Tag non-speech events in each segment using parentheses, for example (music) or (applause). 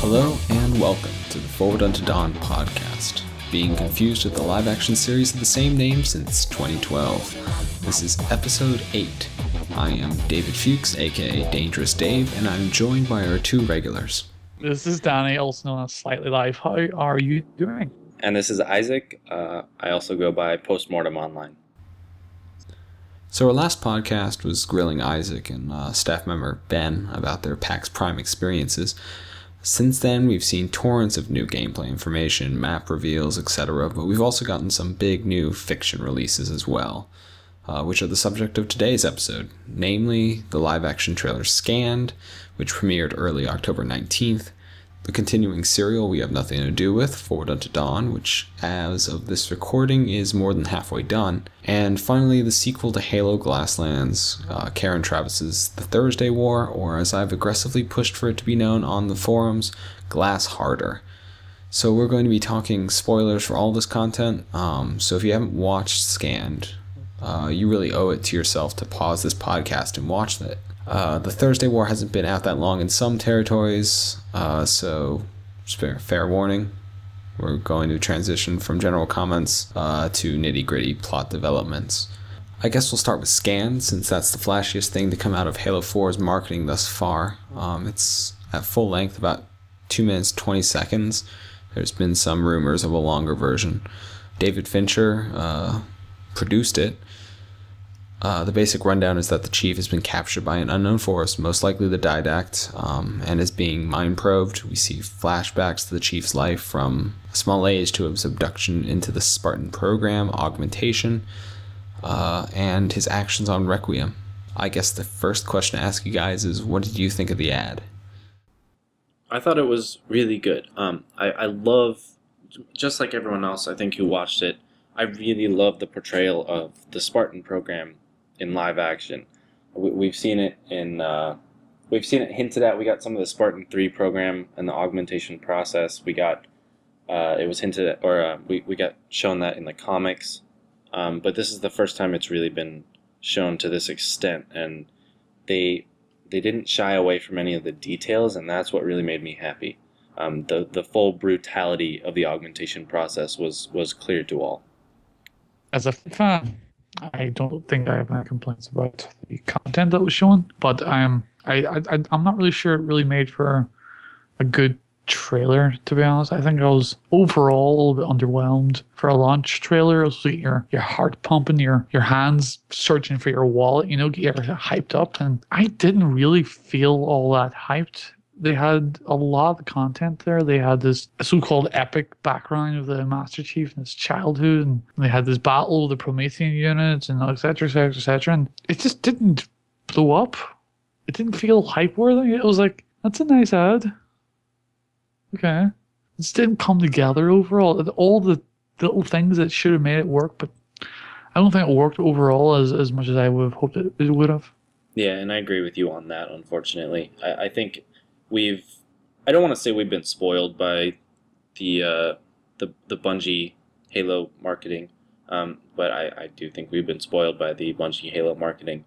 Hello and welcome to the Forward Unto Dawn podcast, being confused with the live action series of the same name since 2012. This is episode 8. I am David Fuchs, aka Dangerous Dave, and I'm joined by our two regulars. This is Danny, also known as Slightly Live. How are you doing? And this is Isaac. Uh, I also go by Postmortem Online. So, our last podcast was grilling Isaac and uh, staff member Ben about their PAX Prime experiences. Since then, we've seen torrents of new gameplay information, map reveals, etc., but we've also gotten some big new fiction releases as well, uh, which are the subject of today's episode, namely the live action trailer Scanned, which premiered early October 19th, the continuing serial we have nothing to do with, Forward Unto Dawn, which, as of this recording, is more than halfway done. And finally, the sequel to Halo Glasslands, uh, Karen Traviss's The Thursday War, or as I've aggressively pushed for it to be known on the forums, Glass Harder. So we're going to be talking spoilers for all this content. Um, so if you haven't watched Scanned, uh, you really owe it to yourself to pause this podcast and watch that. Uh, the Thursday War hasn't been out that long in some territories, uh, so fair, fair warning. We're going to transition from general comments uh, to nitty gritty plot developments. I guess we'll start with Scan, since that's the flashiest thing to come out of Halo 4's marketing thus far. Um, it's at full length, about 2 minutes 20 seconds. There's been some rumors of a longer version. David Fincher uh, produced it. Uh, the basic rundown is that the chief has been captured by an unknown force, most likely the Didact, um, and is being mind probed. We see flashbacks to the chief's life from a small age to his abduction into the Spartan program, augmentation, uh, and his actions on Requiem. I guess the first question to ask you guys is what did you think of the ad? I thought it was really good. Um, I, I love, just like everyone else, I think who watched it, I really love the portrayal of the Spartan program in live action. We, have seen it in, uh, we've seen it hinted at. We got some of the Spartan Three program and the augmentation process. We got, uh, it was hinted at, or uh, we we got shown that in the comics. Um, but this is the first time it's really been shown to this extent, and they they didn't shy away from any of the details, and that's what really made me happy. Um, the the full brutality of the augmentation process was was clear to all. As a fan, I don't think I have any complaints about the content that was shown, but I'm I, I I'm not really sure it really made for a good trailer to be honest. I think I was overall a little bit underwhelmed for a launch trailer. It was like your your heart pumping, your your hands searching for your wallet, you know, get hyped up, and I didn't really feel all that hyped they had a lot of content there. They had this so-called epic background of the Master Chief and his childhood, and they had this battle with the Promethean units, and etc. etc. etc. And it just didn't blow up. It didn't feel hype worthy. It was like that's a nice ad. Okay, it just didn't come together overall. All the little things that should have made it work, but I don't think it worked overall as as much as I would have hoped it, it would have. Yeah, and I agree with you on that. Unfortunately, I, I think we've I don't want to say we've been spoiled by the uh, the the Bungie Halo marketing, um, but I, I do think we've been spoiled by the Bungie Halo marketing.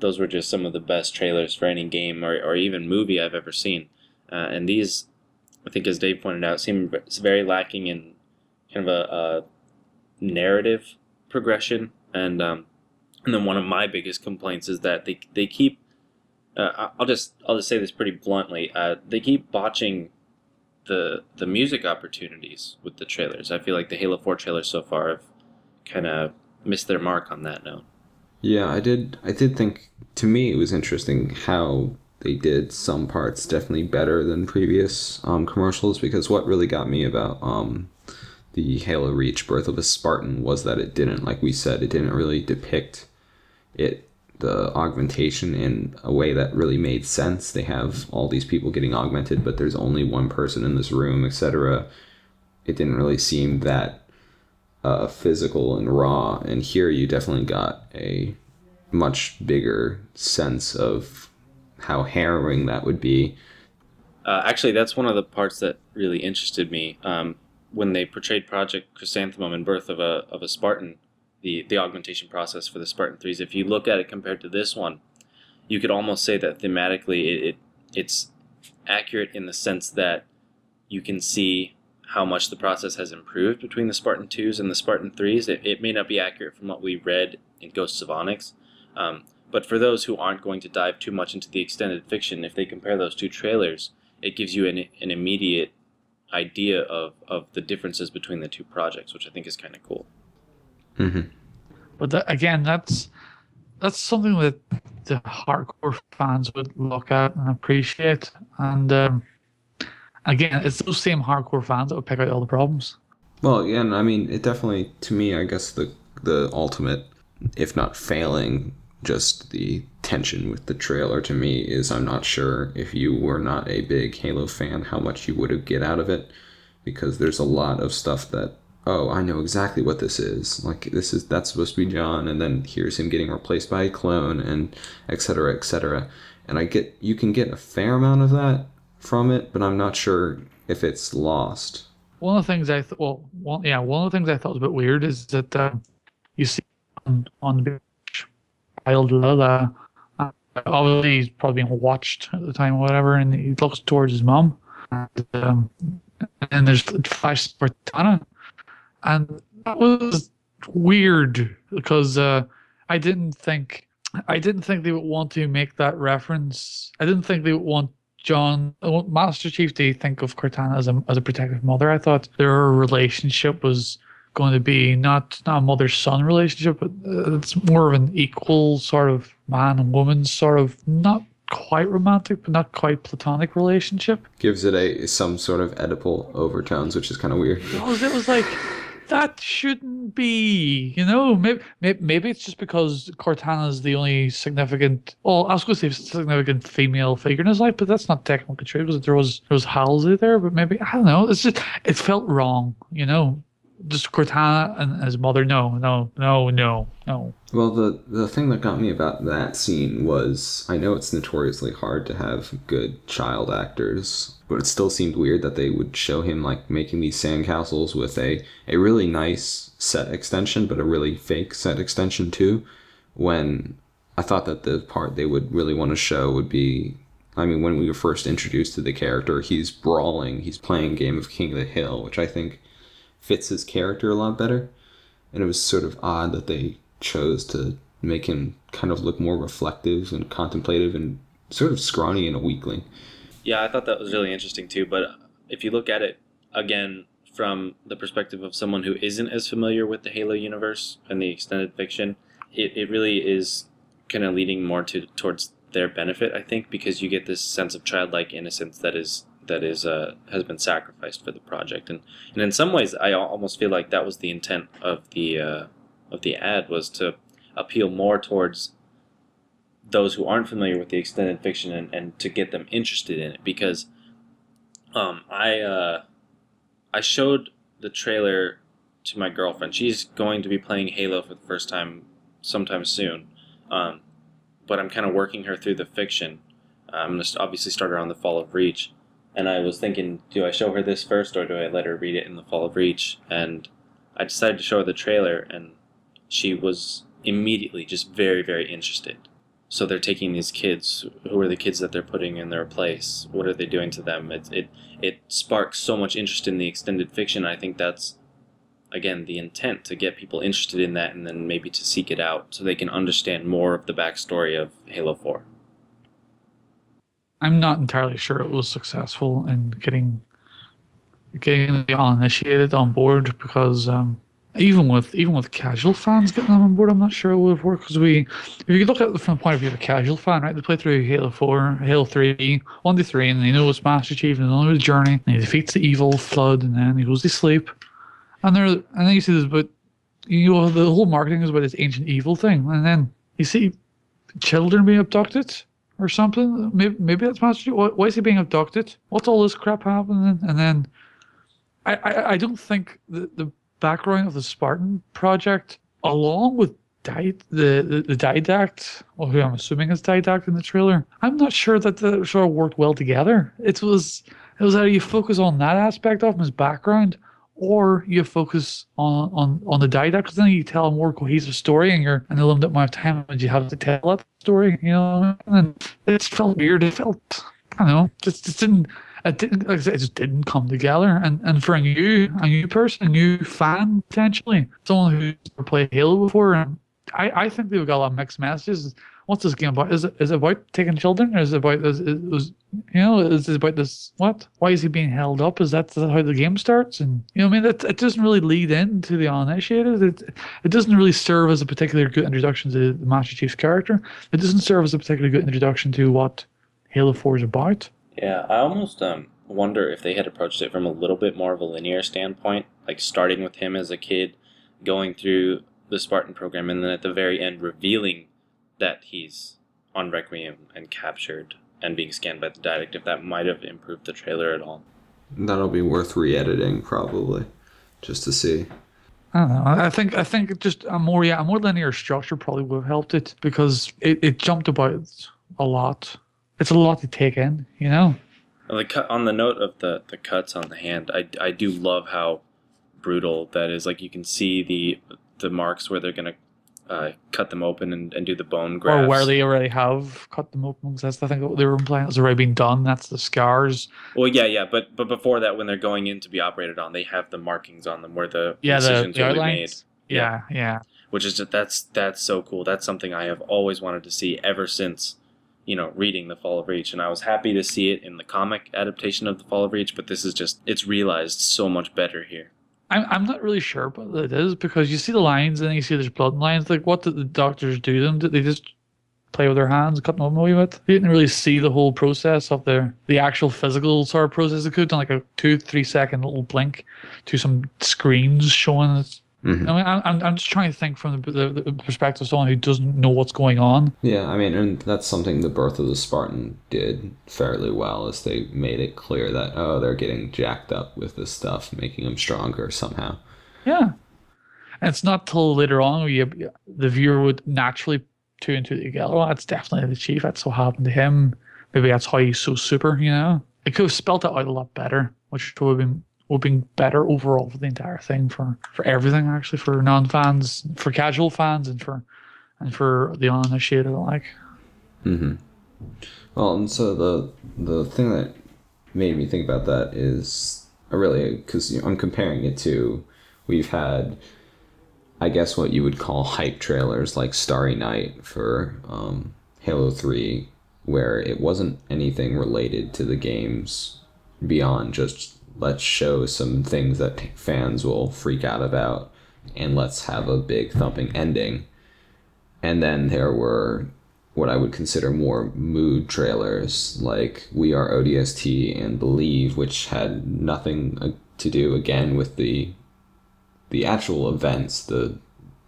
Those were just some of the best trailers for any game or, or even movie I've ever seen, uh, and these, I think, as Dave pointed out, seem very lacking in kind of a, a narrative progression. And um, and then one of my biggest complaints is that they they keep uh, I'll just I'll just say this pretty bluntly. Uh, they keep botching the the music opportunities with the trailers. I feel like the Halo Four trailers so far have kind of missed their mark on that note. Yeah, I did. I did think to me it was interesting how they did some parts definitely better than previous um, commercials because what really got me about um, the Halo Reach Birth of a Spartan was that it didn't, like we said, it didn't really depict it the augmentation in a way that really made sense. They have all these people getting augmented, but there's only one person in this room, etc. It didn't really seem that uh, physical and raw. And here you definitely got a much bigger sense of how harrowing that would be. Uh, actually, that's one of the parts that really interested me. Um, when they portrayed Project Chrysanthemum and Birth of a of a Spartan, the the augmentation process for the Spartan threes. If you look at it compared to this one, you could almost say that thematically it, it it's accurate in the sense that you can see how much the process has improved between the Spartan 2s and the Spartan 3s. It, it may not be accurate from what we read in Ghosts of Onyx, um, but for those who aren't going to dive too much into the extended fiction, if they compare those two trailers, it gives you an, an immediate idea of, of the differences between the two projects, which I think is kind of cool. Mm-hmm. But that, again, that's that's something that the hardcore fans would look at and appreciate. And um, again, it's those same hardcore fans that would pick out all the problems. Well, yeah, and I mean, it definitely, to me, I guess the the ultimate, if not failing, just the tension with the trailer to me is I'm not sure if you were not a big Halo fan how much you would have get out of it because there's a lot of stuff that oh I know exactly what this is. Like this is that's supposed to be John and then here's him getting replaced by a clone and etc etc and I get you can get a fair amount of that from it but I'm not sure if it's lost. One of the things I th- well, yeah, one of the things I thought was a bit weird is that uh, you see on, on the beach, child Lila, uh, obviously he's probably being watched at the time or whatever, and he looks towards his mum, and, um, and there's flash Cortana, and that was weird because uh, I didn't think I didn't think they would want to make that reference. I didn't think they would want John, Master Chief, to think of Cortana as a as a protective mother. I thought their relationship was going to be not not a mother son relationship, but uh, it's more of an equal sort of man and woman sort of not quite romantic, but not quite platonic relationship. gives it a some sort of Oedipal overtones which is kind of weird Because it was like that shouldn't be, you know. Maybe maybe, it's just because Cortana is the only significant. Well, I was going to say significant female figure in his life, but that's not technically true. Because there was there was Halsey there, but maybe I don't know. It's just it felt wrong, you know. Just Cortana and his mother. No, no, no, no, no. Well, the the thing that got me about that scene was I know it's notoriously hard to have good child actors, but it still seemed weird that they would show him like making these sandcastles with a a really nice set extension, but a really fake set extension too. When I thought that the part they would really want to show would be I mean, when we were first introduced to the character, he's brawling, he's playing game of King of the Hill, which I think fits his character a lot better. And it was sort of odd that they chose to make him kind of look more reflective and contemplative and sort of scrawny and a weakling. Yeah, I thought that was really interesting too. But if you look at it again from the perspective of someone who isn't as familiar with the Halo universe and the extended fiction, it, it really is kind of leading more to towards their benefit, I think, because you get this sense of childlike innocence that is that is uh, has been sacrificed for the project, and and in some ways, I almost feel like that was the intent of the uh, of the ad was to appeal more towards those who aren't familiar with the extended fiction and, and to get them interested in it because um, I uh, I showed the trailer to my girlfriend. She's going to be playing Halo for the first time sometime soon, um, but I'm kind of working her through the fiction. I'm gonna obviously start her on the Fall of Reach, and I was thinking, do I show her this first or do I let her read it in the Fall of Reach? And I decided to show her the trailer, and she was immediately just very very interested. So they're taking these kids. Who are the kids that they're putting in their place? What are they doing to them? It it it sparks so much interest in the extended fiction. I think that's again the intent to get people interested in that, and then maybe to seek it out so they can understand more of the backstory of Halo Four. I'm not entirely sure it was successful in getting getting the uninitiated on board because um, even with even with casual fans getting them on board, I'm not sure it would have worked because we, if you look at it from the point of view of a casual fan, right, they play through Halo Four, Halo Three, one to three, and they know it's Master Chief and they know his journey, and he defeats the evil Flood, and then he goes to sleep, and there, and then you see this, but you know the whole marketing is about this ancient evil thing, and then you see children being abducted or something. Maybe, maybe that's Master Chief. Why, is he being abducted? What's all this crap happening? And then I, I, I don't think the, the background of the Spartan project, along with the, the the Didact, or who I'm assuming is Didact in the trailer, I'm not sure that the sort of worked well together. It was it was how you focus on that aspect of him, his background, or you focus on on on the dialogue because then you tell a more cohesive story and you're in a limited amount of time and you have to tell that story you know and it felt weird it felt I don't know just just didn't it didn't like said, it just didn't come together. And and for a new a new person a new fan potentially someone who's played Halo before and I I think they've got a lot of mixed messages what's this game about? Is it is it about taking children, or is it about is, is, is you know is it about this what? Why is he being held up? Is that how the game starts? And you know, I mean, it, it doesn't really lead into the uninitiated. It it doesn't really serve as a particular good introduction to the Master Chief's character. It doesn't serve as a particularly good introduction to what Halo Four is about. Yeah, I almost um wonder if they had approached it from a little bit more of a linear standpoint, like starting with him as a kid, going through the Spartan program, and then at the very end revealing that he's on Requiem and captured and being scanned by the didact, if that might have improved the trailer at all. That'll be worth re-editing probably, just to see. I don't know. I think I think just a more yeah a more linear structure probably would have helped it because it, it jumped about a lot. It's a lot to take in, you know. The cut on the note of the the cuts on the hand, I, I do love how brutal that is. Like you can see the the marks where they're gonna uh, cut them open and, and do the bone grafts. Or where they already have cut them open. Because that's the thing that they were implying. It's already been done. That's the scars. Well, yeah, yeah, but but before that, when they're going in to be operated on, they have the markings on them where the yeah incisions the, the really made. Yeah, yeah. Which is just, that's that's so cool. That's something I have always wanted to see ever since you know reading the Fall of Reach, and I was happy to see it in the comic adaptation of the Fall of Reach. But this is just it's realized so much better here. I'm, I'm not really sure what it is because you see the lines and then you see there's blood lines. Like, what did the doctors do them? Did they just play with their hands, cut them open a wee? You didn't really see the whole process of their the actual physical sort of process. It could have done like a two, three second little blink to some screens showing it. Mhm. I mean, I'm, I'm just trying to think from the, the, the perspective of someone who doesn't know what's going on. Yeah, I mean, and that's something the Birth of the Spartan did fairly well, is they made it clear that oh, they're getting jacked up with this stuff, making them stronger somehow. Yeah. And it's not till later on where you, the viewer would naturally tune into the together. Well, that's definitely the chief. That's what happened to him. Maybe that's how he's so super, you know? It could have spelt it out a lot better, which would have been would better overall for the entire thing for, for everything actually, for non fans, for casual fans and for and for the uninitiated alike. Mm-hmm. Well, and so the the thing that made me think about that is I really because you know, I'm comparing it to we've had, I guess what you would call hype trailers like Starry Night for um, Halo Three, where it wasn't anything related to the games beyond just let's show some things that fans will freak out about and let's have a big thumping ending. And then there were what I would consider more mood trailers, like We Are ODST and Believe, which had nothing uh, to do again with the the actual events, the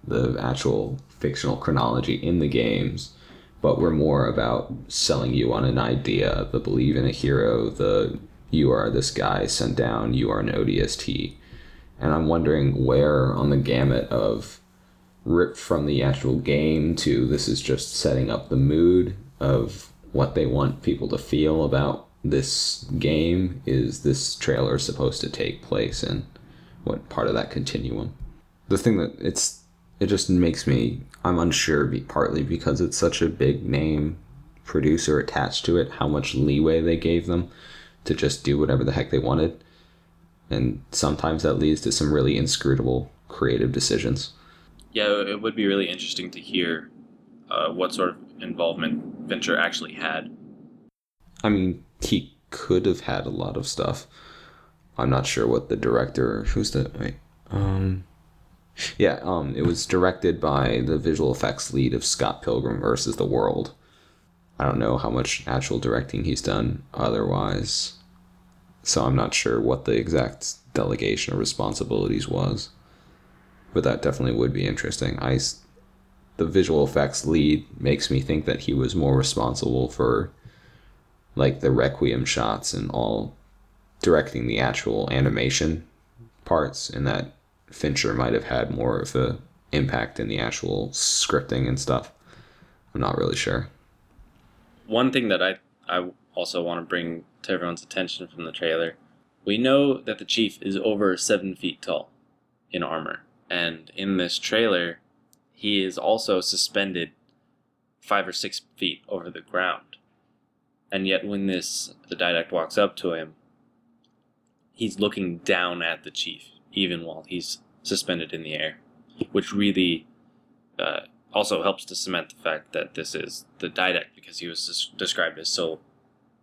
the actual fictional chronology in the games, but were more about selling you on an idea, the believe in a hero, the you are this guy sent down, you are an ODST. And I'm wondering where on the gamut of ripped from the actual game to this is just setting up the mood of what they want people to feel about this game. Is this trailer supposed to take place in what part of that continuum? The thing that it's it just makes me i'm unsure be, partly because it's such a big name producer attached to it how much leeway they gave them to just do whatever the heck they wanted and sometimes that leads to some really inscrutable creative decisions Yeah, it would be really interesting to hear uh, what sort of involvement Fincher actually had. I mean, he could have had a lot of stuff. I'm not sure what the director. Who's the wait? Um, yeah. Um, it was directed by the visual effects lead of Scott Pilgrim versus the World. I don't know how much actual directing he's done otherwise, so I'm not sure what the exact delegation of responsibilities was. But that definitely would be interesting. I, the visual effects lead makes me think that he was more responsible for like the requiem shots and all directing the actual animation parts and that fincher might have had more of a impact in the actual scripting and stuff i'm not really sure One thing that I I also want to bring to everyone's attention from the trailer we know that the chief is over seven feet tall in armor, and in this trailer, he is also suspended five or six feet over the ground. And yet, when this the didact walks up to him, he's looking down at the chief, even while he's suspended in the air, which really uh, also helps to cement the fact that this is the didact because he was des- described as so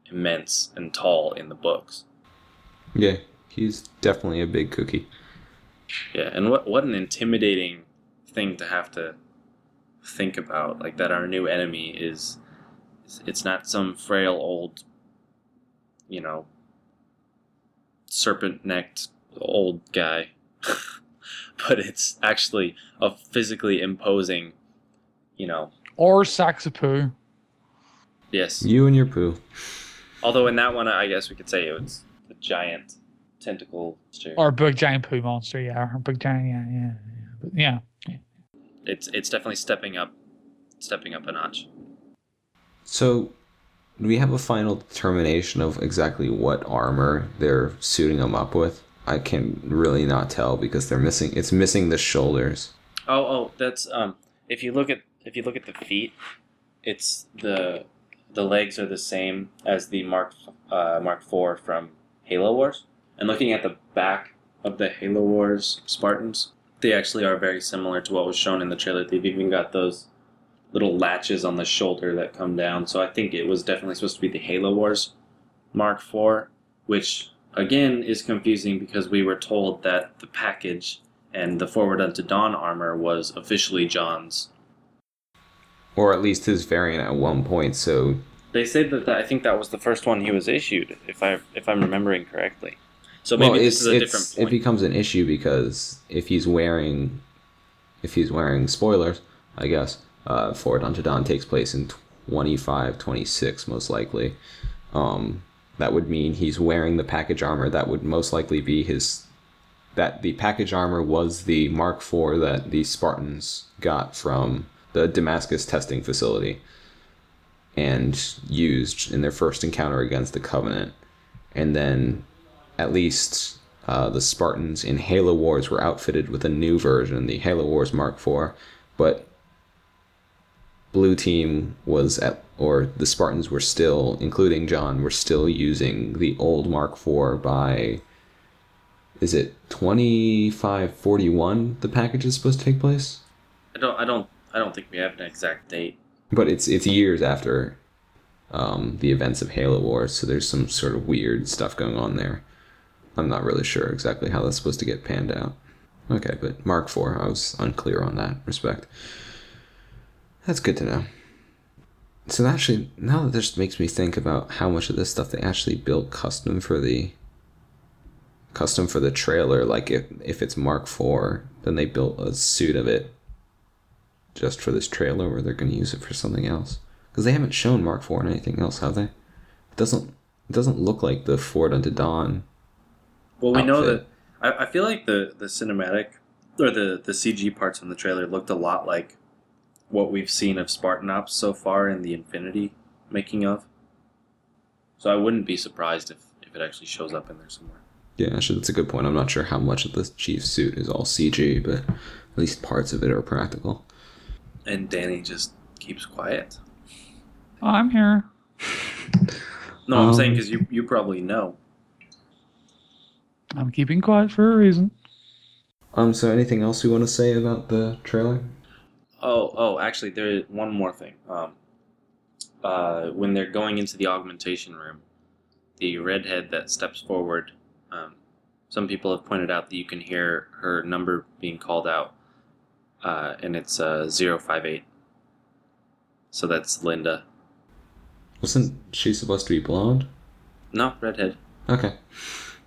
immense and tall in the books. Yeah, he's definitely a big cookie. Yeah, and what what an intimidating thing to have to think about, like that our new enemy is it's not some frail old you know serpent-necked old guy. (laughs) but it's actually a physically imposing, you know, Or Saxapoo. yes. You and your poo. Although in that one, I guess we could say it was the giant tentacle monster. Or a big giant poo monster, yeah. Or a big giant, yeah, yeah. yeah. But yeah. It's it's definitely stepping up, stepping up a notch. So, do we have a final determination of exactly what armor they're suiting them up with? I can really not tell because they're missing. It's missing the shoulders. Oh, oh, that's um. If you look at if you look at the feet, it's the the legs are the same as the Mark uh, Mark IV from Halo Wars, and looking at the back of the Halo Wars Spartans, they actually are very similar to what was shown in the trailer. They've even got those little latches on the shoulder that come down. So I think it was definitely supposed to be the Halo Wars Mark IV, which again is confusing because we were told that the package and the Forward Unto Dawn armor was officially John's. Or at least his variant at one point, so They say that, that I think that was the first one he was issued, if I if I'm remembering correctly. So maybe well, this is a different it becomes an issue because if he's wearing, if he's wearing spoilers, I guess, uh, Forward Unto Dawn takes place in 25, 26 most likely. Um, that would mean he's wearing the package armor. That would most likely be his. That the package armor was the Mark IV that the Spartans got from the Damascus testing facility and used in their first encounter against the Covenant. And then at least uh, the Spartans in Halo Wars were outfitted with a new version, the Halo Wars Mark IV, but Blue Team was at, or the Spartans were still, including John, were still using the old Mark IV by, is it 2541 the package is supposed to take place? I don't I don't I don't think we have an exact date. But it's it's years after um, the events of Halo Wars, so there's some sort of weird stuff going on there. I'm not really sure exactly how that's supposed to get panned out. Okay, but Mark IV, I was unclear on that respect. That's good to know. So actually, now that this makes me think about how much of this stuff they actually built custom for the custom for the trailer. Like if if it's Mark IV, then they built a suit of it just for this trailer, or they're going to use it for something else. Because they haven't shown Mark IV in anything else, have they? It doesn't it doesn't look like the Forward Unto Dawn. Well, we know that I, I feel like the the cinematic or the the CG parts in the trailer looked a lot like what we've seen of Spartan Ops so far in the Infinity making of. So I wouldn't be surprised if if it actually shows up in there somewhere. Yeah, actually, that's a good point. I'm not sure how much of the chief suit is all CG, but at least parts of it are practical. And Danny just keeps quiet. Oh, I'm here. No, I'm Um, saying because you you probably know. I'm keeping quiet for a reason. Um, so anything else you want to say about the trailer? Oh, oh, actually, there is one more thing. Um, uh, when they're going into the augmentation room, the redhead that steps forward, um, some people have pointed out that you can hear her number being called out, uh, and it's uh, 058. So that's Linda. Wasn't she supposed to be blonde? No, redhead. Okay.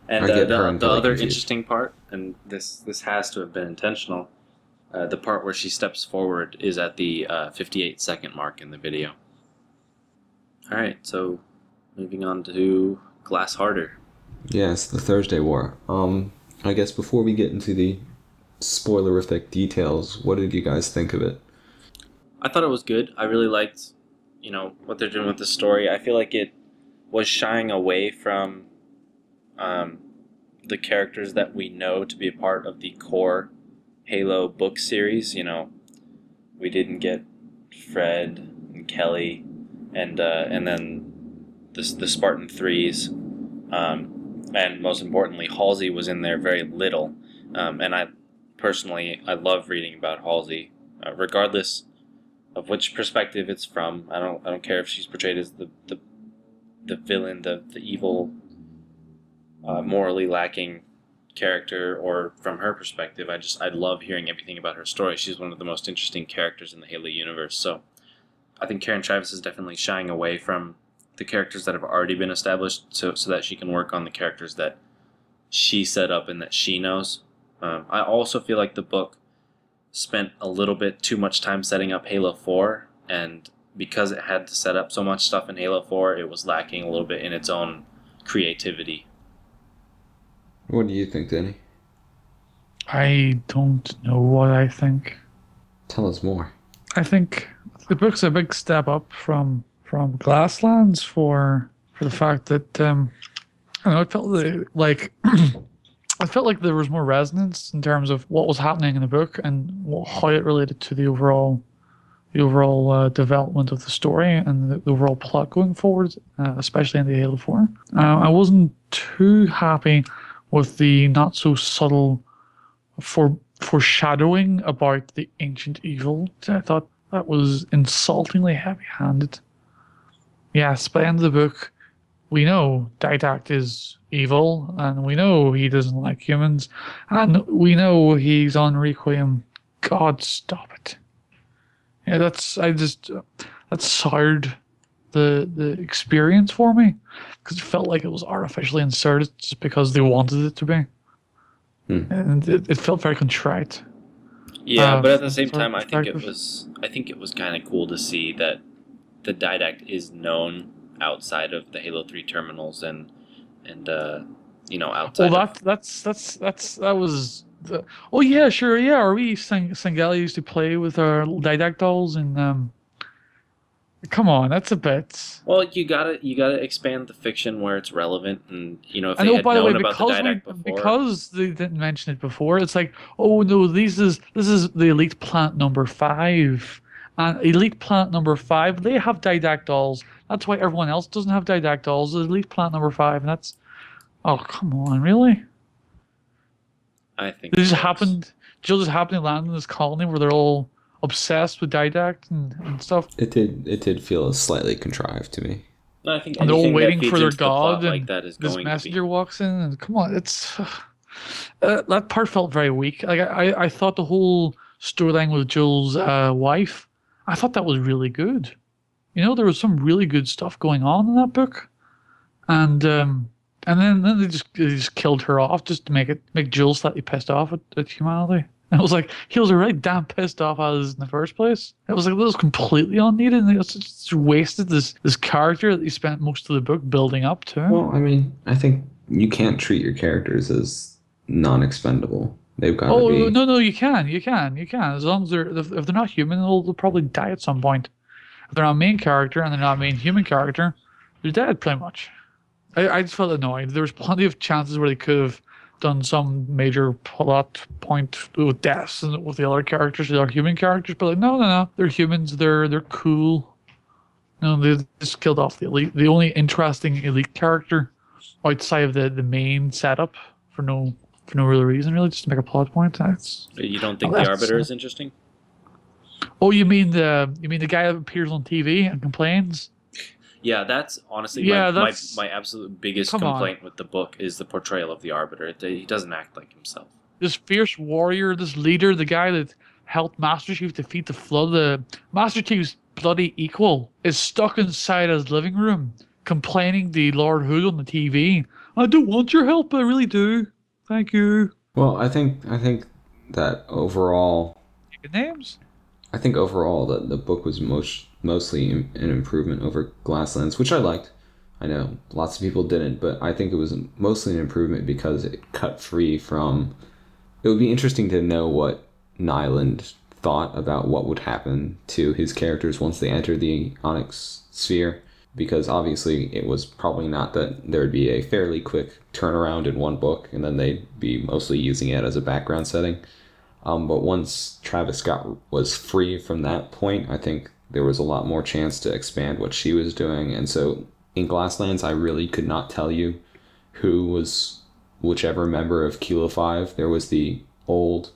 And I uh, get the, the other confused. interesting part, and this this has to have been intentional, uh, the part where she steps forward is at the uh, 58 second mark in the video. All right, so moving on to Glass Harder. Yes, the Thursday War. Um, I guess before we get into the spoilerific details, what did you guys think of it? I thought it was good. I really liked, you know, what they're doing with the story. I feel like it was shying away from um, the characters that we know to be a part of the core Halo book series. You know, we didn't get Fred and Kelly, and uh, and then the the Spartan threes, um, and most importantly, Halsey was in there very little. Um, and I personally I love reading about Halsey, uh, regardless of which perspective it's from. I don't I don't care if she's portrayed as the the, the villain, the the evil, uh, morally lacking character, or from her perspective. I just I love hearing everything about her story. She's one of the most interesting characters in the Halo universe. So I think Karen Traviss is definitely shying away from the characters that have already been established, so so that she can work on the characters that she set up and that she knows. Um, I also feel like the book spent a little bit too much time setting up Halo 4, and because it had to set up so much stuff in Halo 4, it was lacking a little bit in its own creativity. What do you think, Danny? I don't know what I think. Tell us more. I think the book's a big step up from from Glasslands for for the fact that um, I don't know. It felt like (clears throat) I felt like there was more resonance in terms of what was happening in the book and what, how it related to the overall the overall uh, development of the story and the, the overall plot going forward, uh, especially in the Halo Four. Uh, I wasn't too happy with the not so subtle for foreshadowing about the ancient evil. I thought that was insultingly heavy-handed. Yes, by the end of the book, we know Didact is evil, and we know he doesn't like humans, and we know he's on Requiem. God, stop it! Yeah, that's I just that soured the the experience for me because it felt like it was artificially inserted just because they wanted it to be, Hmm. and it, it felt very contrite. Yeah, Uh, but at the same sorry, time, I think it was I think it was kind of cool to see that the Didact is known outside of the Halo Three terminals and and uh, you know outside. Well, of- that's that's that's that was. The, oh yeah, sure, yeah. Are we Sang- Sangheili used to play with our Didact dolls and um. Come on, that's a bit. well, you gotta you gotta expand the fiction where it's relevant, and you know if I know. By the way, about the because we, before. because they didn't mention it before, it's like, oh no, this is this is the elite plant number five, and elite plant number five they have Didact dolls. That's why everyone else doesn't have Didact dolls. Elite plant number five, and that's, oh come on, really? I think this just happened. Jul just happened to land in this colony where they're all obsessed with Didact and, and stuff. It did. It did feel slightly contrived to me. No, I think And they're all waiting for their into the plot god, like and that is This going to messenger be. walks in, and come on, it's uh, that part felt very weak. Like I, I, I thought the whole storyline with Jul's uh, wife, I thought that was really good. You know, there was some really good stuff going on in that book, and um, and then, then they just they just killed her off just to make it make Jul slightly pissed off at, at humanity. And (laughs) I was like, he was already damn pissed off at us in the first place. It was like this was completely unneeded. And it's just wasted this this character that you spent most of the book building up to. Well, I mean, I think you can't treat your characters as non-expendable. They've got Oh be. no, no, you can, you can, you can. As long as they're if, they're not human, they'll, they'll probably die at some point. If they're not main character and they're not main human character, they're dead pretty much. I, I just felt annoyed. There was plenty of chances where they could have done some major plot point with deaths and with the other characters, the other human characters, but like no, no, no, they're humans. They're they're cool. No, they just killed off the elite. The only interesting elite character outside of the the main setup for no for no real reason, really, just to make a plot point. That's You don't think Oh, the Arbiter is interesting? Oh, you mean the you mean the guy that appears on TV and complains? Yeah, that's honestly Yeah, my, my, that's- my absolute biggest Come on. complaint with the book is the portrayal of the Arbiter. He doesn't act like himself. This fierce warrior, this leader, the guy that helped Master Chief defeat the Flood, the Master Chief's bloody equal, is stuck inside his living room, complaining to Lord Hood on the TV. I don't want your help, I really do. Thank you. Well, I think I think that overall, Taking names. I think overall that the book was most mostly an improvement over Glasslands, which I liked. I know lots of people didn't, but I think it was mostly an improvement because it cut free from. It would be interesting to know what Nylund thought about what would happen to his characters once they entered the Onyx sphere. Because obviously it was probably not that there would be a fairly quick turnaround in one book and then they'd be mostly using it as a background setting. Um, but once Travis Scott was free from that point, I think there was a lot more chance to expand what she was doing. And so in Glasslands, I really could not tell you who was whichever member of Kilo 5. There was the old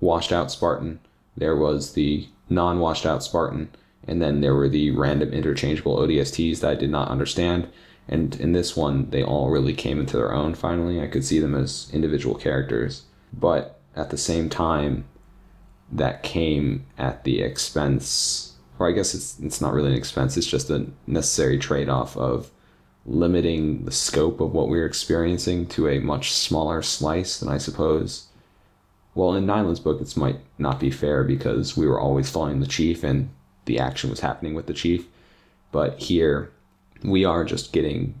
washed out Spartan, there was the non washed out Spartan, and then there were the random interchangeable ODSTs that I did not understand. And in this one, they all really came into their own finally. I could see them as individual characters. But at the same time, that came at the expense, or I guess it's, it's not really an expense, it's just a necessary trade off of limiting the scope of what we are experiencing to a much smaller slice than I suppose. Well, in Nylund's book, this might not be fair because we were always following the chief and the action was happening with the chief. But here, we are just getting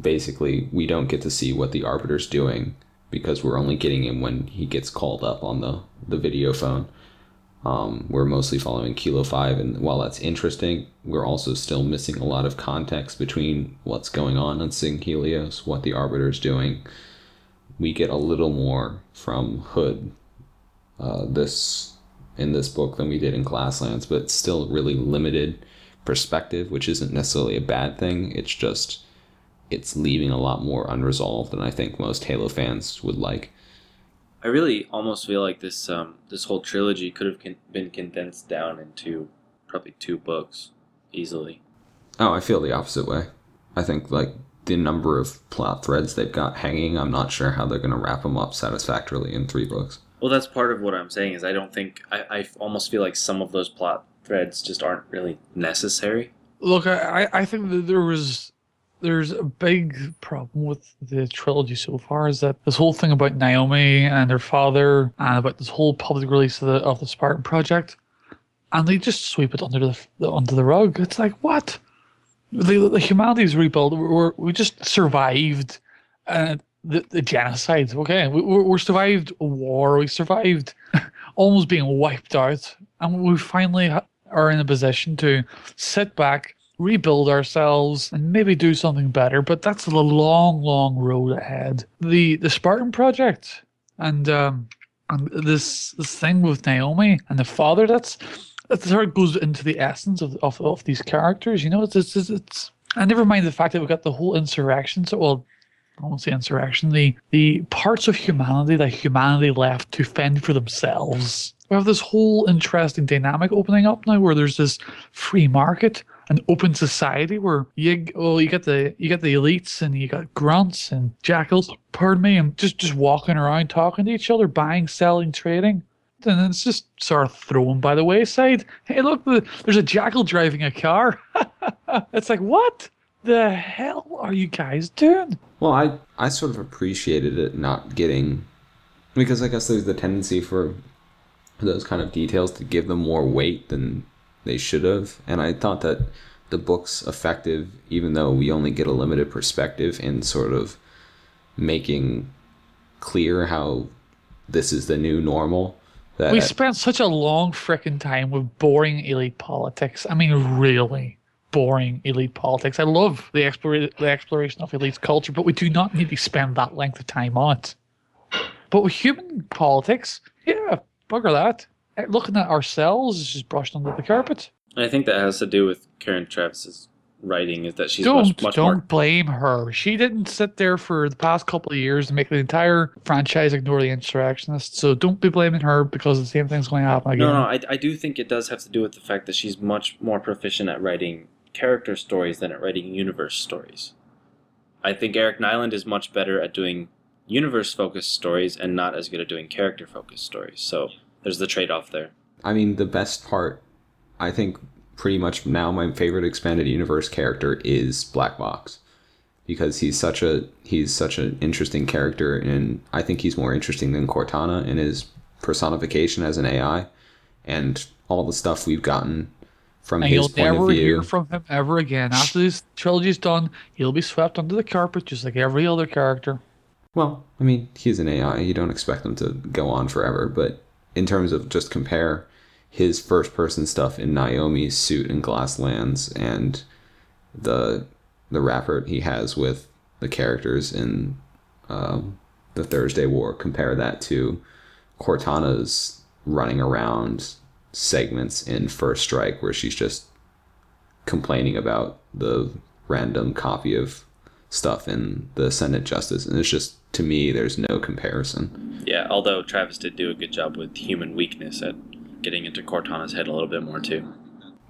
basically, we don't get to see what the arbiter's doing because we're only getting him when he gets called up on the, the video phone. Um, we're mostly following Kilo 5, and while that's interesting, we're also still missing a lot of context between what's going on on Sanghelios, what the Arbiter is doing. We get a little more from Hood uh, this in this book than we did in Glasslands, but still really limited perspective, which isn't necessarily a bad thing. It's just it's leaving a lot more unresolved than I think most Halo fans would like. I really almost feel like this um, this whole trilogy could have con- been condensed down into probably two books easily. Oh, I feel the opposite way. I think like the number of plot threads they've got hanging, I'm not sure how they're going to wrap them up satisfactorily in three books. Well, that's part of what I'm saying is I don't think I, I almost feel like some of those plot threads just aren't really necessary. Look, I, I think that there was there's a big problem with the trilogy so far is that this whole thing about Naomi and her father and about this whole public release of the of the Spartan project, and they just sweep it under the, under the rug. It's like what the, the humanities rebuild. we we just survived uh, the, the genocide. Okay, we we, we survived a war. We survived (laughs) almost being wiped out, and we finally are in a position to sit back rebuild ourselves and maybe do something better. But that's the long long road ahead. The the spartan project and um and this this thing with naomi and the father that's that sort of goes into the essence of, of, of these characters. You know it's, it's it's it's and never mind the fact that we've got the whole insurrection. So well I won't say insurrection, the, the parts of humanity that humanity left to fend for themselves. We have this whole interesting dynamic opening up now where there's this free market an open society where you well you get the you get the elites and you got grunts and jackals, pardon me, and just just walking around talking to each other, buying, selling, trading. And it's just sort of thrown by the wayside. Hey, look, there's a jackal driving a car. (laughs) it's like, what the hell are you guys doing? Well, I I sort of appreciated it not getting because I guess there's the tendency for those kind of details to give them more weight than they should have. And I thought that the book's effective, even though we only get a limited perspective in sort of making clear how this is the new normal. That we spent such a long freaking time with boring elite politics. I mean, really boring elite politics. I love the, explore- the exploration of elite culture, but we do not need to spend that length of time on it. But with human politics, yeah, bugger that eh, looking at ourselves is just brushed under the carpet. I think that has to do with Karen Traviss's writing is that she's don't, much, much don't more... blame her. She didn't sit there for the past couple of years to make the entire franchise ignore the insurrectionists. So don't be blaming her because the same thing's going to happen again. No, no, I, I do think it does have to do with the fact that she's much more proficient at writing character stories than at writing universe stories. I think Eric Nylund is much better at doing universe focused stories and not as good at doing character focused stories. So there's the trade off there. I mean, the best part, I think, pretty much now my favorite expanded universe character is Black Box, because he's such a he's such an interesting character, and I think he's more interesting than Cortana in his personification as an AI, and all the stuff we've gotten from and his you'll point never of view. hear from him ever again. After this trilogy's done, he'll be swept under the carpet just like every other character. Well, I mean, he's an AI. You don't expect him to go on forever, but in terms of just compare his first person stuff in Naomi's suit in Glasslands and the the rapport he has with the characters in um, the Thursday War. Compare that to Cortana's running around segments in First Strike, where she's just complaining about the random copy of stuff in the Senate Justice, and it's just to me, there's no comparison. Yeah, although Traviss did do a good job with human weakness at getting into Cortana's head a little bit more too.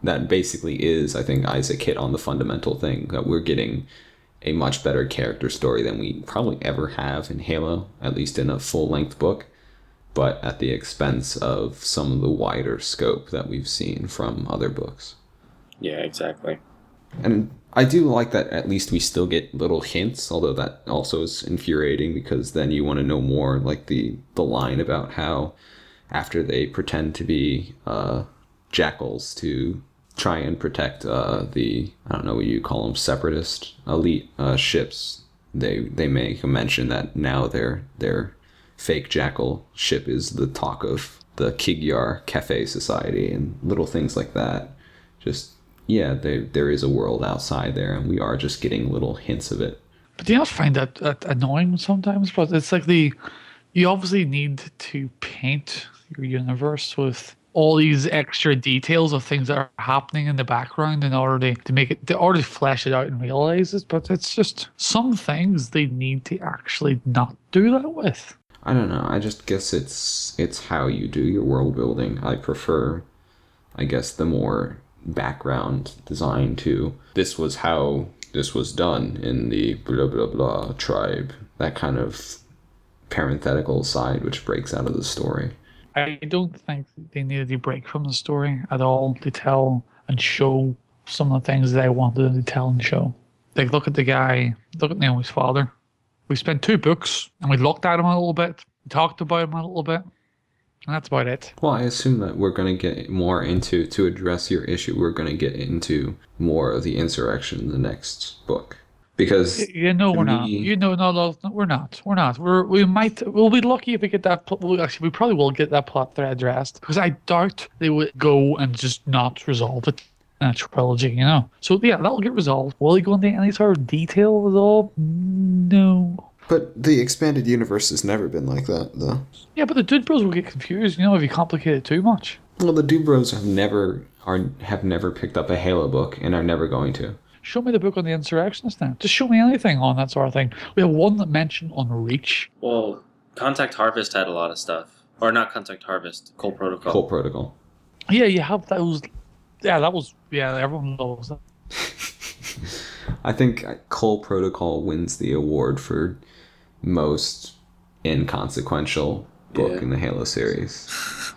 That basically is, I think, Isaac hit on the fundamental thing that we're getting a much better character story than we probably ever have in Halo, at least in a full length book, but at the expense of some of the wider scope that we've seen from other books. Yeah, exactly. And I do like that at least we still get little hints, although that also is infuriating because then you want to know more, like the the line about how after they pretend to be uh, jackals to try and protect uh, the I don't know what you call them separatist elite uh, ships. They they make a mention that now their their fake jackal ship is the talk of the Kig-Yar Cafe Society and little things like that. Just yeah, there there is a world outside there, and we are just getting little hints of it. But do you not find that, that annoying sometimes? But it's like the you obviously need to paint your universe with all these extra details of things that are happening in the background in order to, to make it to already flesh it out and realize it. But it's just some things they need to actually not do that with. I don't know. I just guess it's it's how you do your world building. I prefer I guess the more background design to this was how this was done in the blah blah blah tribe. That kind of parenthetical side which breaks out of the story. I don't think they needed to break from the story at all to tell and show some of the things that I wanted to tell and show. Like, look at the guy, look at Naomi's father. We spent two books and we looked at him a little bit, talked about him a little bit, and that's about it. Well, I assume that we're going to get more into, to address your issue, we're going to get into more of the insurrection in the next book. Because you know we're not. You know, no, no, no, we're not. We're not. We're we might. We'll be lucky if we get that. pl- Well, actually, we probably will get that plot thread addressed because I doubt they would go and just not resolve it in a trilogy. You know. So yeah, that'll get resolved. Will he go into any sort of detail at all? No. But the expanded universe has never been like that, though. Yeah, but the Dude Bros will get confused. You know, if you complicate it too much. Well, the Dubros have never are have never picked up a Halo book and are never going to. Show me the book on the insurrectionist now. Just show me anything on that sort of thing. We have one that mentioned on Reach. Well, Contact Harvest had a lot of stuff, or not Contact Harvest, Cole Protocol. Cole Protocol. Yeah, you have those. Yeah, that was. Yeah, everyone knows that. (laughs) I think Cole Protocol wins the award for most inconsequential book Yeah. in the Halo series.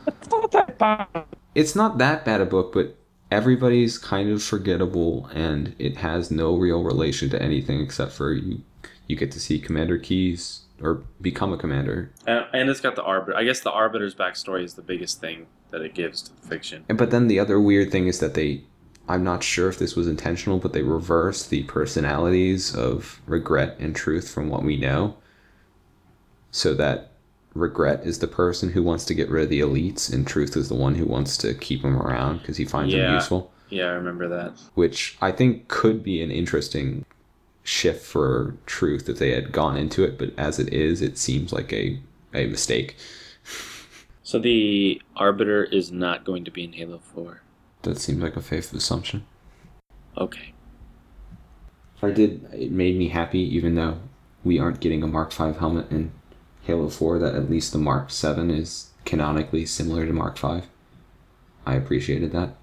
It's not that bad. It's not that bad a book, but everybody's kind of forgettable and it has no real relation to anything except for you you get to see Commander Keyes or become a commander. And, and it's got the Arbiter. I guess the Arbiter's backstory is the biggest thing that it gives to the fiction. And but then the other weird thing is that they I'm not sure if this was intentional, but they reverse the personalities of regret and truth from what we know. So that regret is the person who wants to get rid of the elites, and truth is the one who wants to keep them around because he finds them useful. Yeah, I remember that. Which I think could be an interesting shift for truth if they had gone into it, but as it is, it seems like a, a mistake. So the Arbiter is not going to be in Halo 4. That seems like a safe assumption. Okay. I did. It made me happy, even though we aren't getting a Mark V helmet in Halo Four. That at least the Mark Seven is canonically similar to Mark V. I appreciated that.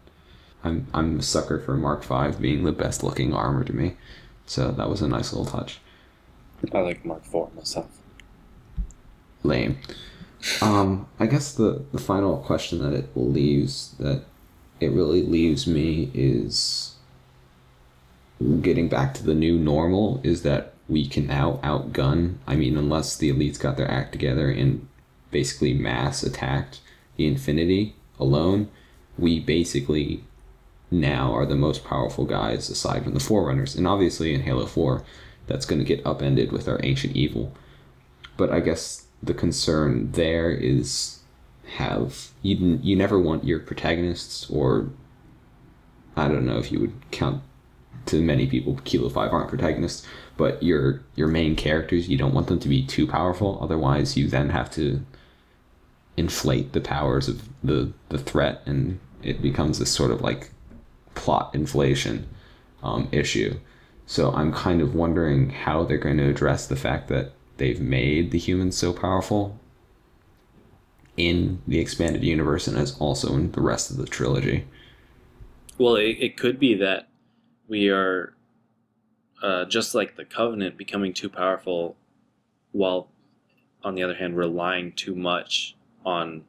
I'm I'm a sucker for Mark V being the best looking armor to me, so that was a nice little touch. I like Mark 4 myself. Lame. Um, I guess the the final question that it leaves that it really leaves me is getting back to the new normal is that we can now outgun. I mean, unless the elites got their act together and basically mass attacked the Infinity alone, we basically now are the most powerful guys aside from the Forerunners. And obviously in Halo 4, that's going to get upended with our Ancient Evil. But I guess the concern there is have you you never want your protagonists or I don't know if you would count to many people, Kilo Five aren't protagonists, but your your main characters, you don't want them to be too powerful. Otherwise, you then have to inflate the powers of the the threat, and it becomes this sort of like plot inflation um, issue. So I'm kind of wondering how they're going to address the fact that they've made the humans so powerful in the expanded universe and as also in the rest of the trilogy. Well, it, it could be that we are uh, just like the Covenant becoming too powerful, while on the other hand relying too much on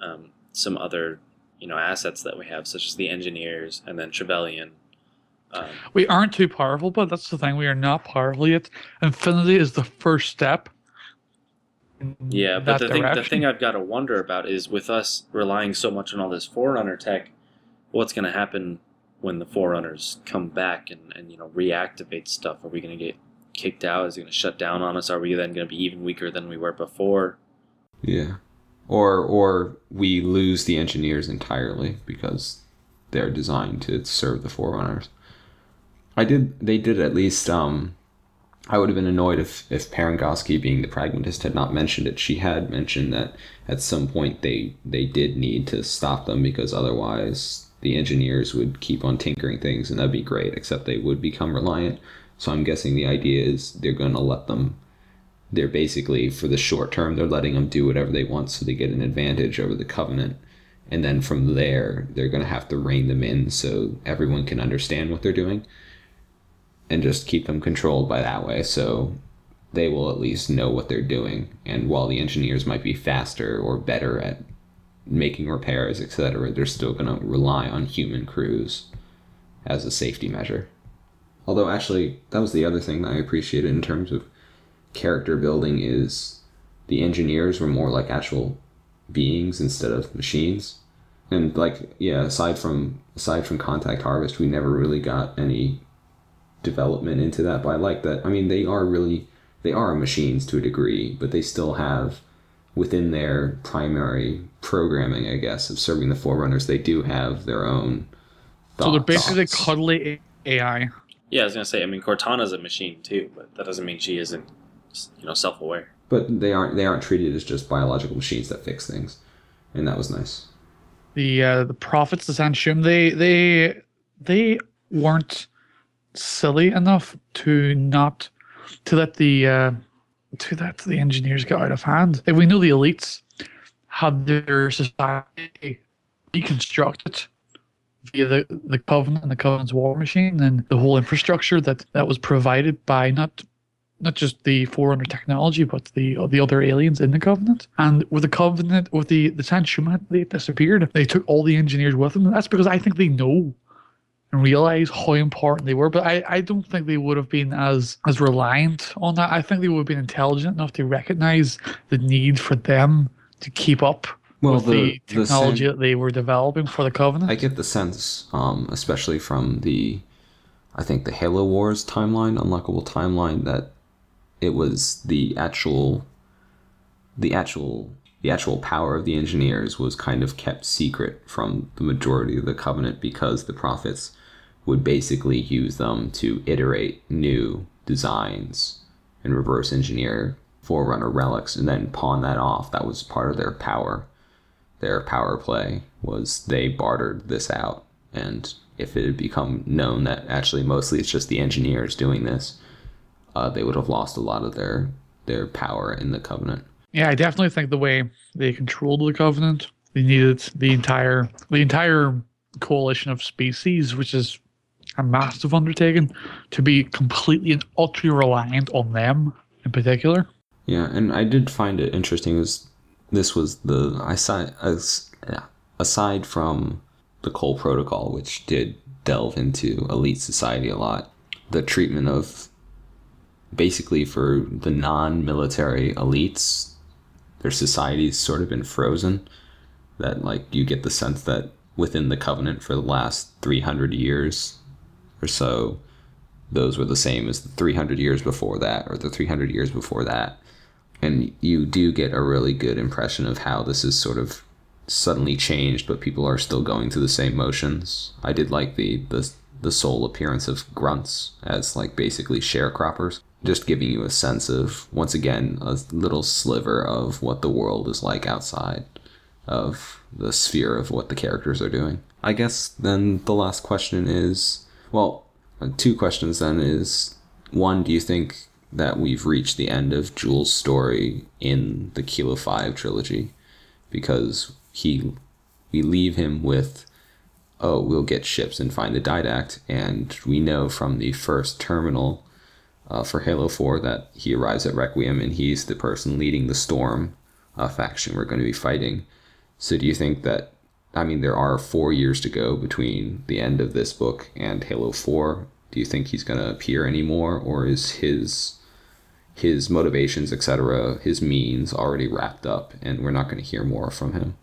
um, some other you know assets that we have, such as the engineers and then Trevelyan. Um, We aren't too powerful, but that's the thing. We are not powerful yet. Infinity is the first step. yeah, but that the thing, the thing I've got to wonder about is with us relying so much on all this Forerunner tech, what's going to happen when the Forerunners come back and, and you know reactivate stuff? Are we going to get kicked out? Is it going to shut down on us? Are we then going to be even weaker than we were before? Yeah. Or or we lose the engineers entirely because they're designed to serve the forerunners. I did they did at least um I would have been annoyed if if Parangosky being the pragmatist had not mentioned it. She had mentioned that at some point they they did need to stop them because otherwise the engineers would keep on tinkering things and that'd be great, except they would become reliant. So I'm guessing the idea is they're gonna let them they're basically for the short term they're letting them do whatever they want so they get an advantage over the covenant and then from there they're going to have to rein them in so everyone can understand what they're doing and just keep them controlled by that way. So they will at least know what they're doing. And while the engineers might be faster or better at making repairs etc they're still going to rely on human crews as a safety measure. Although actually that was the other thing that i appreciated in terms of character building is the engineers were more like actual beings instead of machines. And like yeah aside from aside from contact harvest we never really got any development into that but i like that i mean they are really they are machines to a degree but they still have within their primary programming i guess of serving the forerunners they do have their own so they're basically thoughts. cuddly AI. Yeah, I was going to say. I mean, Cortana's a machine too, but that doesn't mean she isn't, you know, self-aware. but they aren't they aren't treated as just biological machines that fix things and that was nice The uh, the prophets, the San'Shyuum, they they they weren't silly enough to not to let the uh, to let the engineers get out of hand. Like we know the elites had their society deconstructed via the, the covenant and the covenant's war machine and the whole infrastructure that that was provided by not not just the forerunner technology but the the other aliens in the covenant. And with the covenant with the the Sanshuma they disappeared. They took all the engineers with them. That's because i think they know and realize how important they were but i i don't think they would have been as as reliant on that. I think they would have been intelligent enough to recognize the need for them to keep up Well, with the- the, the technology sen- that they were developing for the covenant. I get the sense, um, especially from the, I think the Halo Wars timeline, unlockable timeline, that it was the actual, the actual, the actual power of the engineers was kind of kept secret from the majority of the Covenant because the prophets would basically use them to iterate new designs and reverse engineer Forerunner relics and then pawn that off. That was part of their power. Their power play was they bartered this out. And if it had become known that actually mostly it's just the engineers doing this uh, they would have lost a lot of their their power in the covenant. Yeah, I definitely think the way they controlled the covenant, they needed the entire the entire coalition of species, which is a massive undertaking, to be completely and utterly reliant on them in particular. yeah and i did find it interesting was this was the i saw as aside from the Cole protocol which did delve into elite society a lot the treatment of basically for the non-military elites their society's sort of been frozen that like you get the sense that within the covenant for the last 300 years or so those were the same as the 300 years before that or the 300 years before that. And you do get a really good impression of how this is sort of suddenly changed but people are still going through the same motions. I did like the the, the sole appearance of grunts as like basically sharecroppers, just giving you a sense of once again a little sliver of what the world is like outside of the sphere of what the characters are doing. I guess then the last question is well, uh, two questions then is one, do you think that we've reached the end of Jul's story in the Kilo 5 trilogy? Because he we leave him with oh, we'll get ships and find the didact, and we know from the first terminal uh, for Halo 4 that he arrives at Requiem and he's the person leading the Storm uh, faction we're going to be fighting. So do you think that I mean there are 4 years to go between the end of this book and Halo 4? Do you think he's going to appear anymore or is his his motivations, etc., his means already wrapped up and we're not going to hear more from him?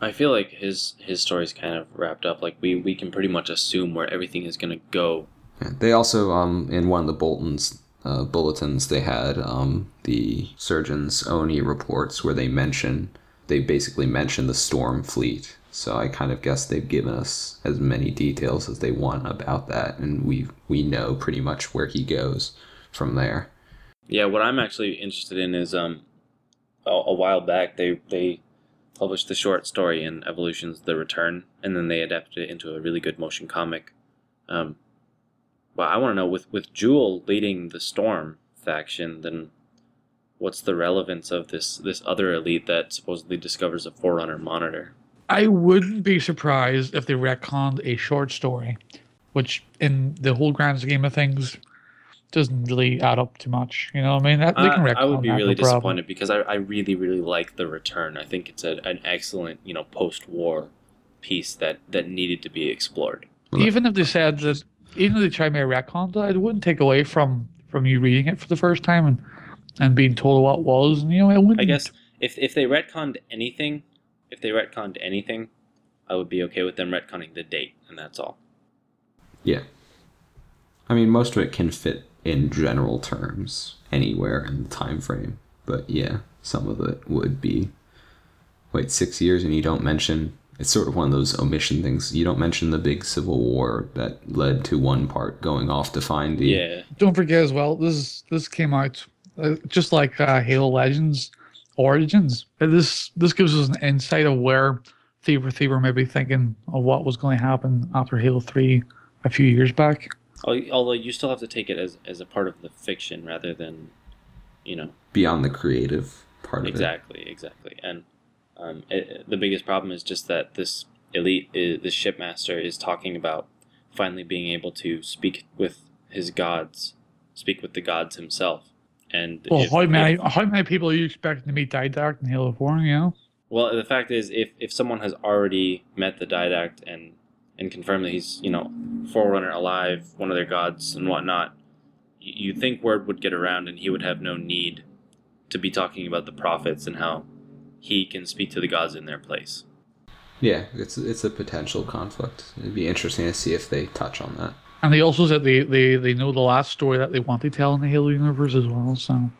I feel like his his story's kind of wrapped up. Like we we can pretty much assume where everything is gonna go. They also um in one of the Bolton's uh, bulletins they had um the surgeon's Oni reports where they mention they basically mention the Storm fleet. So I kind of guess they've given us as many details as they want about that, and we we know pretty much where he goes from there. Yeah, what I'm actually interested in is um a, a while back they they published the short story in Evolution's The Return, and then they adapted it into a really good motion comic. Um, but I want to know with with Jul leading the Storm faction, then what's the relevance of this this other elite that supposedly discovers a Forerunner monitor? I wouldn't be surprised if they retconned a short story, which in the whole grand scheme of things doesn't really add up too much. You know, what I mean, that, they uh, can I, retcon I would be that, really no problem. disappointed because I, I really really like the return. I think it's a, an excellent you know post war piece that that needed to be explored. Even if they said that, even if they tried to make a retcon, that it wouldn't take away from from you reading it for the first time and and being told what it was. And, you know, it wouldn't. I guess if if they retconned anything, if they retconned anything, I would be okay with them retconning the date, and that's all. Yeah. I mean, most of it can fit in general terms anywhere in the time frame, but yeah, some of it would be. Wait, six years, and you don't mention. It's sort of one of those omission things. You don't mention the big civil war that led to one part going off to find the. Yeah, don't forget as well. This this came out uh, just like uh, Halo Legends Origins. Uh, This this gives us an insight of where Thiever Thiever may be thinking of what was going to happen after Halo Three a few years back. Although you still have to take it as as a part of the fiction rather than, you know, Beyond the creative part of it. exactly, exactly. And um, it, the biggest problem is just that this elite, is, this shipmaster, is talking about finally being able to speak with his gods, speak with the gods himself. And Well, if- how many if- how many people are you expecting to meet Didact in Halo Four? You know, Well, the fact is, if, if someone has already met the Didact and and confirmed that he's you know Forerunner alive, one of their gods and whatnot, y- you'd think word would get around and he would have no need to be talking about the prophets and how he can speak to the gods in their place. Yeah, it's it's a potential conflict. It'd be interesting to see if they touch on that. And they also said they they they know the last story that they want to tell in the Halo universe as well. So (laughs)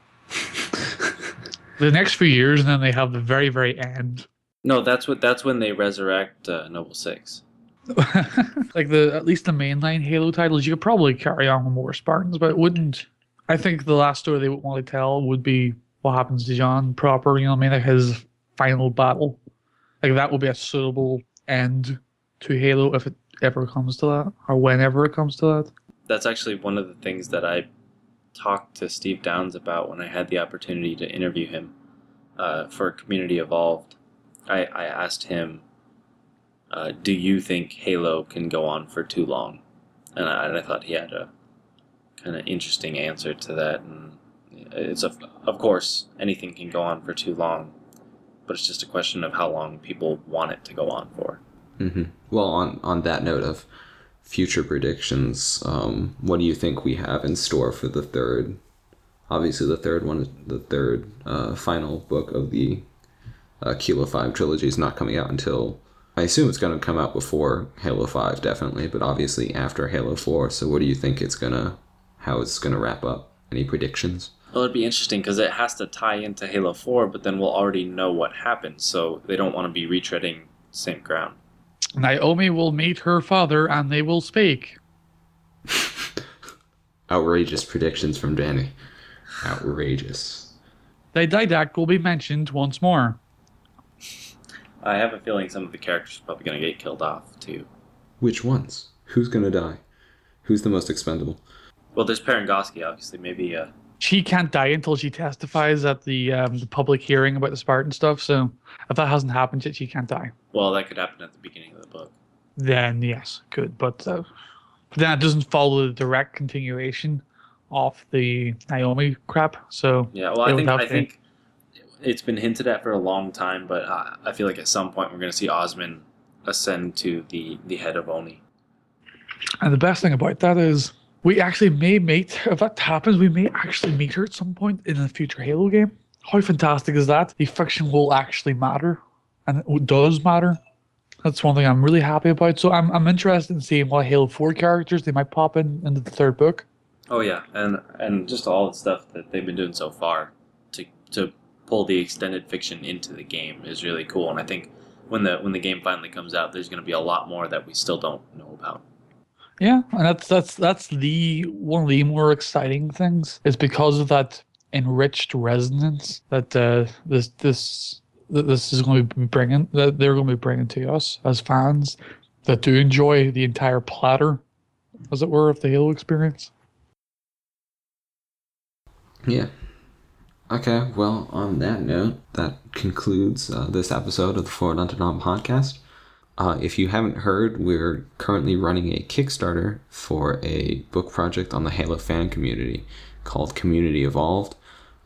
the next few years, and then they have the very very end. No, that's what that's when they resurrect uh, Noble Six. (laughs) like the at least the mainline Halo titles, you could probably carry on with more Spartans, but it wouldn't. I think the last story they would want to tell would be what happens to John proper. You know, I mean, like his final battle. Like that would be a suitable end to Halo if it ever comes to that, or whenever it comes to that. That's actually one of the things that I talked to Steve Downes about when I had the opportunity to interview him uh, for Community Evolved. I, I asked him, uh, "Do you think Halo can go on for too long?" And I, and I thought he had a kind of interesting answer to that. And it's of of course anything can go on for too long, but it's just a question of how long people want it to go on for. Hmm Well, on on that note of future predictions, um, what do you think we have in store for the third? Obviously, the third one, the third uh, final book of the uh, Kilo Five trilogy is not coming out until I assume it's going to come out before Halo Five, definitely, but obviously after Halo Four. So, what do you think it's gonna, how it's gonna wrap up? Any predictions? Well, it'd be interesting because it has to tie into Halo 4, but then we'll already know what happened. so they don't want to be retreading same ground. Naomi will meet her father, and they will speak. (laughs) Outrageous predictions from Danny. Outrageous. The Didact will be mentioned once more. I have a feeling some of the characters are probably going to get killed off too. Which ones? Who's gonna die? Who's the most expendable? Well, there's Parangosky, obviously. Maybe uh, She can't die until she testifies at the um, the public hearing about the Spartan stuff. So if that hasn't happened yet, she can't die. well, that could happen at the beginning of the book. Then yes, could, But uh, then it doesn't follow the direct continuation of the Naomi crap. So Yeah, well, I think I think it's been hinted at for a long time, but I, I feel like at some point we're going to see Osman ascend to the the head of Oni. And the best thing about that is we actually may meet, if that happens, we may actually meet her at some point in a future Halo game. How fantastic is that? The fiction will actually matter, and it does matter. That's one thing I'm really happy about. So I'm, I'm interested in seeing what Halo 4 characters they might pop in into the third book. Oh yeah, and and just all the stuff that they've been doing so far to to pull the extended fiction into the game is really cool. And I think when the when the game finally comes out, there's going to be a lot more that we still don't know. Yeah, and that's that's that's the one of the more exciting things is because of that enriched resonance that uh, this this that this is going to be bringing that they're going to be bringing to us as fans that do enjoy the entire platter, as it were, of the Halo experience. Yeah. Okay, well, on that note, that concludes uh, this episode of the Forward Dawn podcast. Uh, if you haven't heard, we're currently running a Kickstarter for a book project on the Halo fan community called Community Evolved.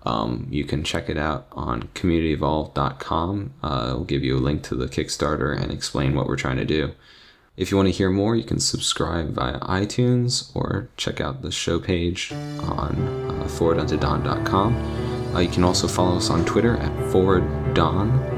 Um, you can check it out on communityevolved.com. Uh, it'll give you a link to the Kickstarter and explain what we're trying to do. If you want to hear more, you can subscribe via iTunes or check out the show page on uh. Uh, you can also follow us on Twitter at forwarddon.